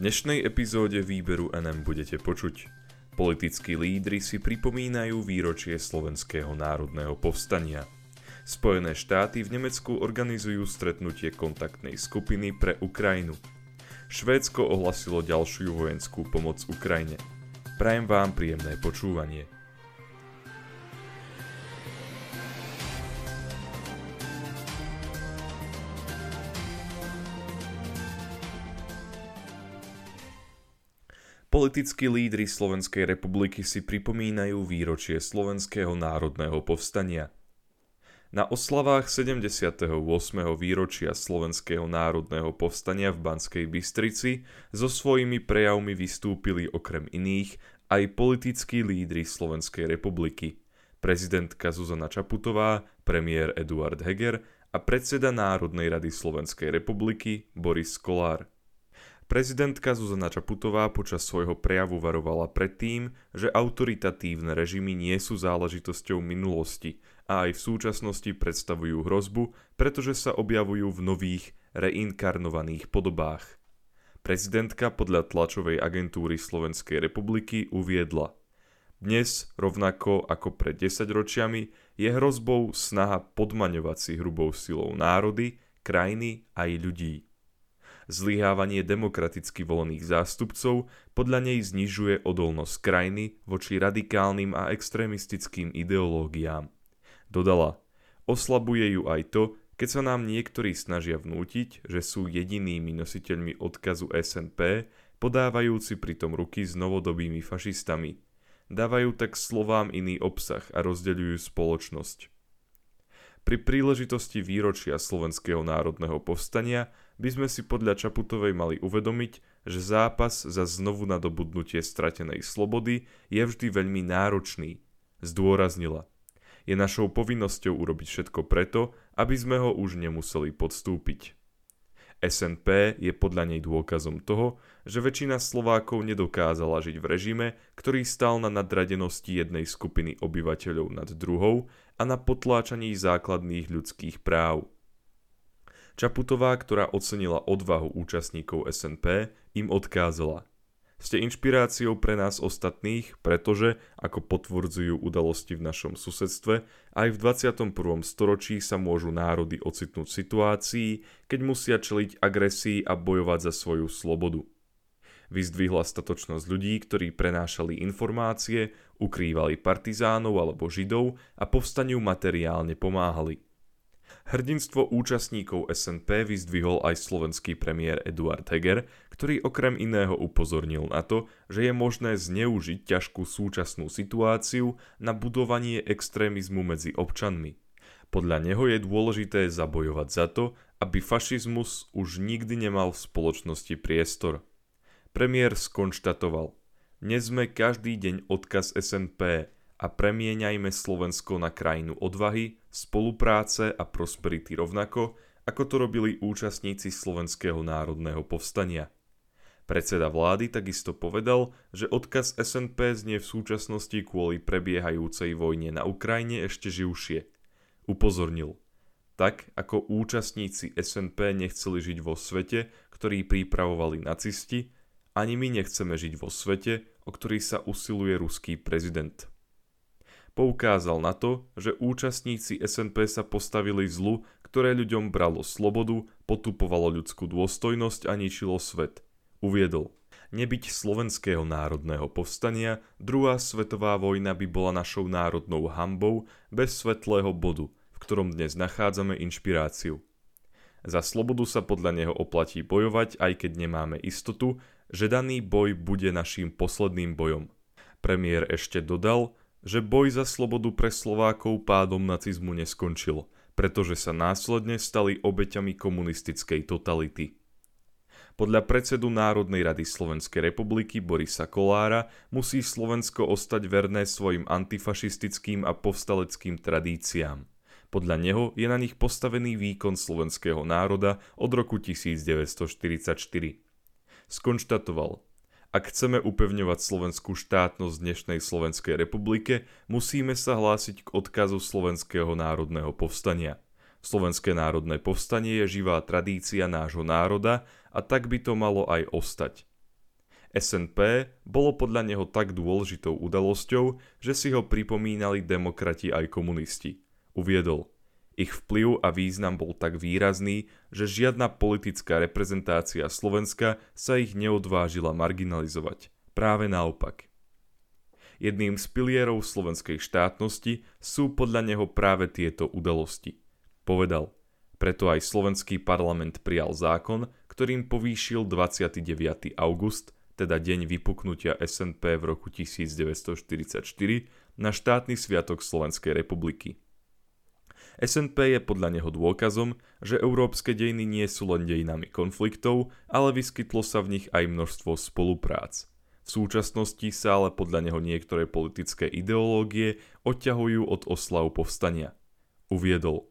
dnešnej epizóde výberu NM budete počuť. Politickí lídry si pripomínajú výročie Slovenského národného povstania. Spojené štáty v Nemecku organizujú stretnutie kontaktnej skupiny pre Ukrajinu. Švédsko ohlasilo ďalšiu vojenskú pomoc Ukrajine. Prajem vám príjemné počúvanie. Politickí lídry Slovenskej republiky si pripomínajú výročie Slovenského národného povstania. Na oslavách 78. výročia Slovenského národného povstania v Banskej Bystrici so svojimi prejavmi vystúpili okrem iných aj politickí lídry Slovenskej republiky, prezidentka Zuzana Čaputová, premiér Eduard Heger a predseda Národnej rady Slovenskej republiky Boris Kolár. Prezidentka Zuzana Čaputová počas svojho prejavu varovala pred tým, že autoritatívne režimy nie sú záležitosťou minulosti a aj v súčasnosti predstavujú hrozbu, pretože sa objavujú v nových, reinkarnovaných podobách. Prezidentka podľa tlačovej agentúry Slovenskej republiky uviedla Dnes, rovnako ako pred 10 ročiami, je hrozbou snaha podmaňovať si hrubou silou národy, krajiny aj ľudí. Zlyhávanie demokraticky volených zástupcov podľa nej znižuje odolnosť krajiny voči radikálnym a extrémistickým ideológiám. Dodala, oslabuje ju aj to, keď sa nám niektorí snažia vnútiť, že sú jedinými nositeľmi odkazu SNP, podávajúci pritom ruky s novodobými fašistami. Dávajú tak slovám iný obsah a rozdeľujú spoločnosť. Pri príležitosti výročia Slovenského národného povstania by sme si podľa Čaputovej mali uvedomiť, že zápas za znovu nadobudnutie stratenej slobody je vždy veľmi náročný. Zdôraznila. Je našou povinnosťou urobiť všetko preto, aby sme ho už nemuseli podstúpiť. SNP je podľa nej dôkazom toho, že väčšina Slovákov nedokázala žiť v režime, ktorý stal na nadradenosti jednej skupiny obyvateľov nad druhou a na potláčaní základných ľudských práv. Čaputová, ktorá ocenila odvahu účastníkov SNP, im odkázala. Ste inšpiráciou pre nás ostatných, pretože, ako potvrdzujú udalosti v našom susedstve, aj v 21. storočí sa môžu národy ocitnúť v situácii, keď musia čeliť agresii a bojovať za svoju slobodu. Vyzdvihla statočnosť ľudí, ktorí prenášali informácie, ukrývali partizánov alebo židov a povstaniu materiálne pomáhali – Hrdinstvo účastníkov SNP vyzdvihol aj slovenský premiér Eduard Heger, ktorý okrem iného upozornil na to, že je možné zneužiť ťažkú súčasnú situáciu na budovanie extrémizmu medzi občanmi. Podľa neho je dôležité zabojovať za to, aby fašizmus už nikdy nemal v spoločnosti priestor. Premiér skonštatoval, dnes sme každý deň odkaz SNP, a premieňajme Slovensko na krajinu odvahy, spolupráce a prosperity rovnako, ako to robili účastníci Slovenského národného povstania. Predseda vlády takisto povedal, že odkaz SNP znie v súčasnosti kvôli prebiehajúcej vojne na Ukrajine ešte živšie. Upozornil, tak ako účastníci SNP nechceli žiť vo svete, ktorý pripravovali nacisti, ani my nechceme žiť vo svete, o ktorý sa usiluje ruský prezident. Poukázal na to, že účastníci SNP sa postavili zlu, ktoré ľuďom bralo slobodu, potupovalo ľudskú dôstojnosť a ničilo svet. Uviedol, nebyť slovenského národného povstania, druhá svetová vojna by bola našou národnou hambou bez svetlého bodu, v ktorom dnes nachádzame inšpiráciu. Za slobodu sa podľa neho oplatí bojovať, aj keď nemáme istotu, že daný boj bude naším posledným bojom. Premiér ešte dodal, že boj za slobodu pre Slovákov pádom nacizmu neskončil, pretože sa následne stali obeťami komunistickej totality. Podľa predsedu Národnej rady Slovenskej republiky Borisa Kolára musí Slovensko ostať verné svojim antifašistickým a povstaleckým tradíciám. Podľa neho je na nich postavený výkon slovenského národa od roku 1944. Skonštatoval, ak chceme upevňovať slovenskú štátnosť v dnešnej Slovenskej republike, musíme sa hlásiť k odkazu Slovenského národného povstania. Slovenské národné povstanie je živá tradícia nášho národa a tak by to malo aj ostať. SNP bolo podľa neho tak dôležitou udalosťou, že si ho pripomínali demokrati aj komunisti. Uviedol, ich vplyv a význam bol tak výrazný, že žiadna politická reprezentácia Slovenska sa ich neodvážila marginalizovať. Práve naopak. Jedným z pilierov slovenskej štátnosti sú podľa neho práve tieto udalosti. Povedal, preto aj slovenský parlament prijal zákon, ktorým povýšil 29. august teda deň vypuknutia SNP v roku 1944, na štátny sviatok Slovenskej republiky. SNP je podľa neho dôkazom, že európske dejiny nie sú len dejinami konfliktov, ale vyskytlo sa v nich aj množstvo spoluprác. V súčasnosti sa ale podľa neho niektoré politické ideológie odťahujú od oslav povstania. Uviedol –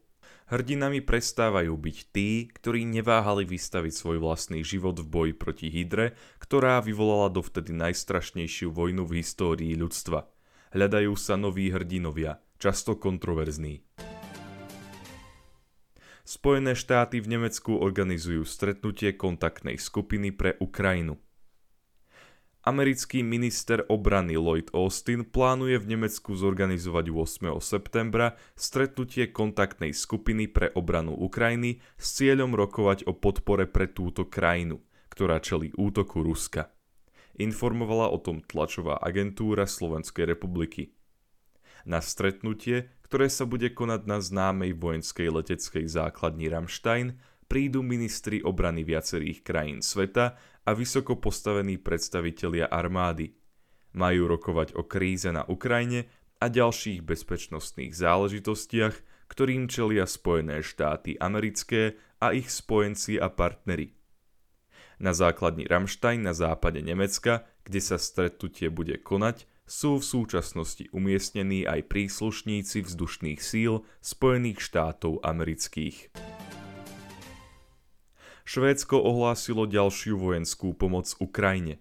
Hrdinami prestávajú byť tí, ktorí neváhali vystaviť svoj vlastný život v boji proti Hydre, ktorá vyvolala dovtedy najstrašnejšiu vojnu v histórii ľudstva. Hľadajú sa noví hrdinovia, často kontroverzní. Spojené štáty v Nemecku organizujú stretnutie kontaktnej skupiny pre Ukrajinu. Americký minister obrany Lloyd Austin plánuje v Nemecku zorganizovať 8. septembra stretnutie kontaktnej skupiny pre obranu Ukrajiny s cieľom rokovať o podpore pre túto krajinu, ktorá čelí útoku Ruska. Informovala o tom tlačová agentúra Slovenskej republiky. Na stretnutie, ktoré sa bude konať na známej vojenskej leteckej základni Ramstein, prídu ministri obrany viacerých krajín sveta a vysoko postavení predstavitelia armády. Majú rokovať o kríze na Ukrajine a ďalších bezpečnostných záležitostiach, ktorým čelia Spojené štáty americké a ich spojenci a partnery. Na základni Ramstein na západe Nemecka, kde sa stretnutie bude konať, sú v súčasnosti umiestnení aj príslušníci vzdušných síl Spojených štátov amerických. Švédsko ohlásilo ďalšiu vojenskú pomoc Ukrajine.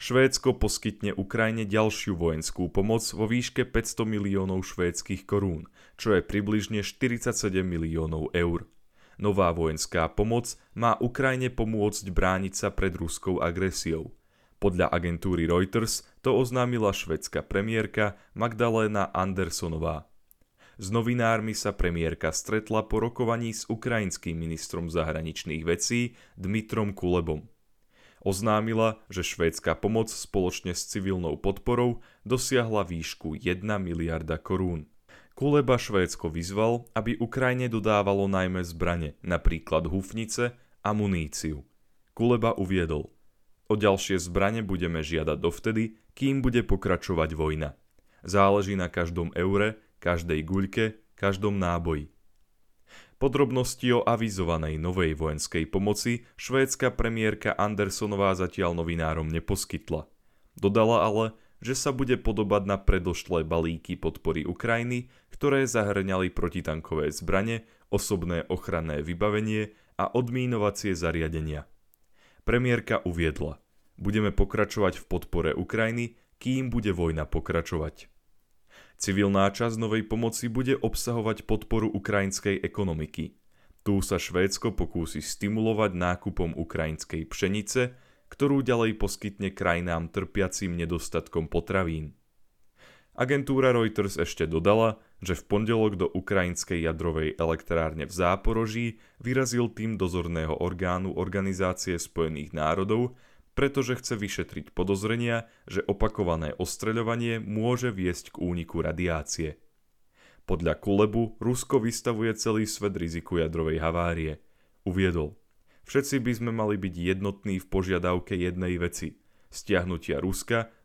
Švédsko poskytne Ukrajine ďalšiu vojenskú pomoc vo výške 500 miliónov švédskych korún, čo je približne 47 miliónov eur. Nová vojenská pomoc má Ukrajine pomôcť brániť sa pred ruskou agresiou. Podľa agentúry Reuters to oznámila švedská premiérka Magdalena Andersonová. S novinármi sa premiérka stretla po rokovaní s ukrajinským ministrom zahraničných vecí Dmitrom Kulebom. Oznámila, že švédska pomoc spoločne s civilnou podporou dosiahla výšku 1 miliarda korún. Kuleba Švédsko vyzval, aby Ukrajine dodávalo najmä zbrane, napríklad hufnice a muníciu. Kuleba uviedol, o ďalšie zbrane budeme žiadať dovtedy, kým bude pokračovať vojna. Záleží na každom eure, každej guľke, každom náboji. Podrobnosti o avizovanej novej vojenskej pomoci švédska premiérka Andersonová zatiaľ novinárom neposkytla. Dodala ale, že sa bude podobať na predošlé balíky podpory Ukrajiny, ktoré zahrňali protitankové zbrane, osobné ochranné vybavenie a odmínovacie zariadenia. Premiérka uviedla, budeme pokračovať v podpore Ukrajiny, kým bude vojna pokračovať. Civilná časť novej pomoci bude obsahovať podporu ukrajinskej ekonomiky. Tu sa Švédsko pokúsi stimulovať nákupom ukrajinskej pšenice, ktorú ďalej poskytne krajinám trpiacim nedostatkom potravín. Agentúra Reuters ešte dodala, že v pondelok do ukrajinskej jadrovej elektrárne v Záporoží vyrazil tým dozorného orgánu Organizácie spojených národov, pretože chce vyšetriť podozrenia, že opakované ostreľovanie môže viesť k úniku radiácie. Podľa Kulebu Rusko vystavuje celý svet riziku jadrovej havárie. Uviedol, všetci by sme mali byť jednotní v požiadavke jednej veci – stiahnutia Ruska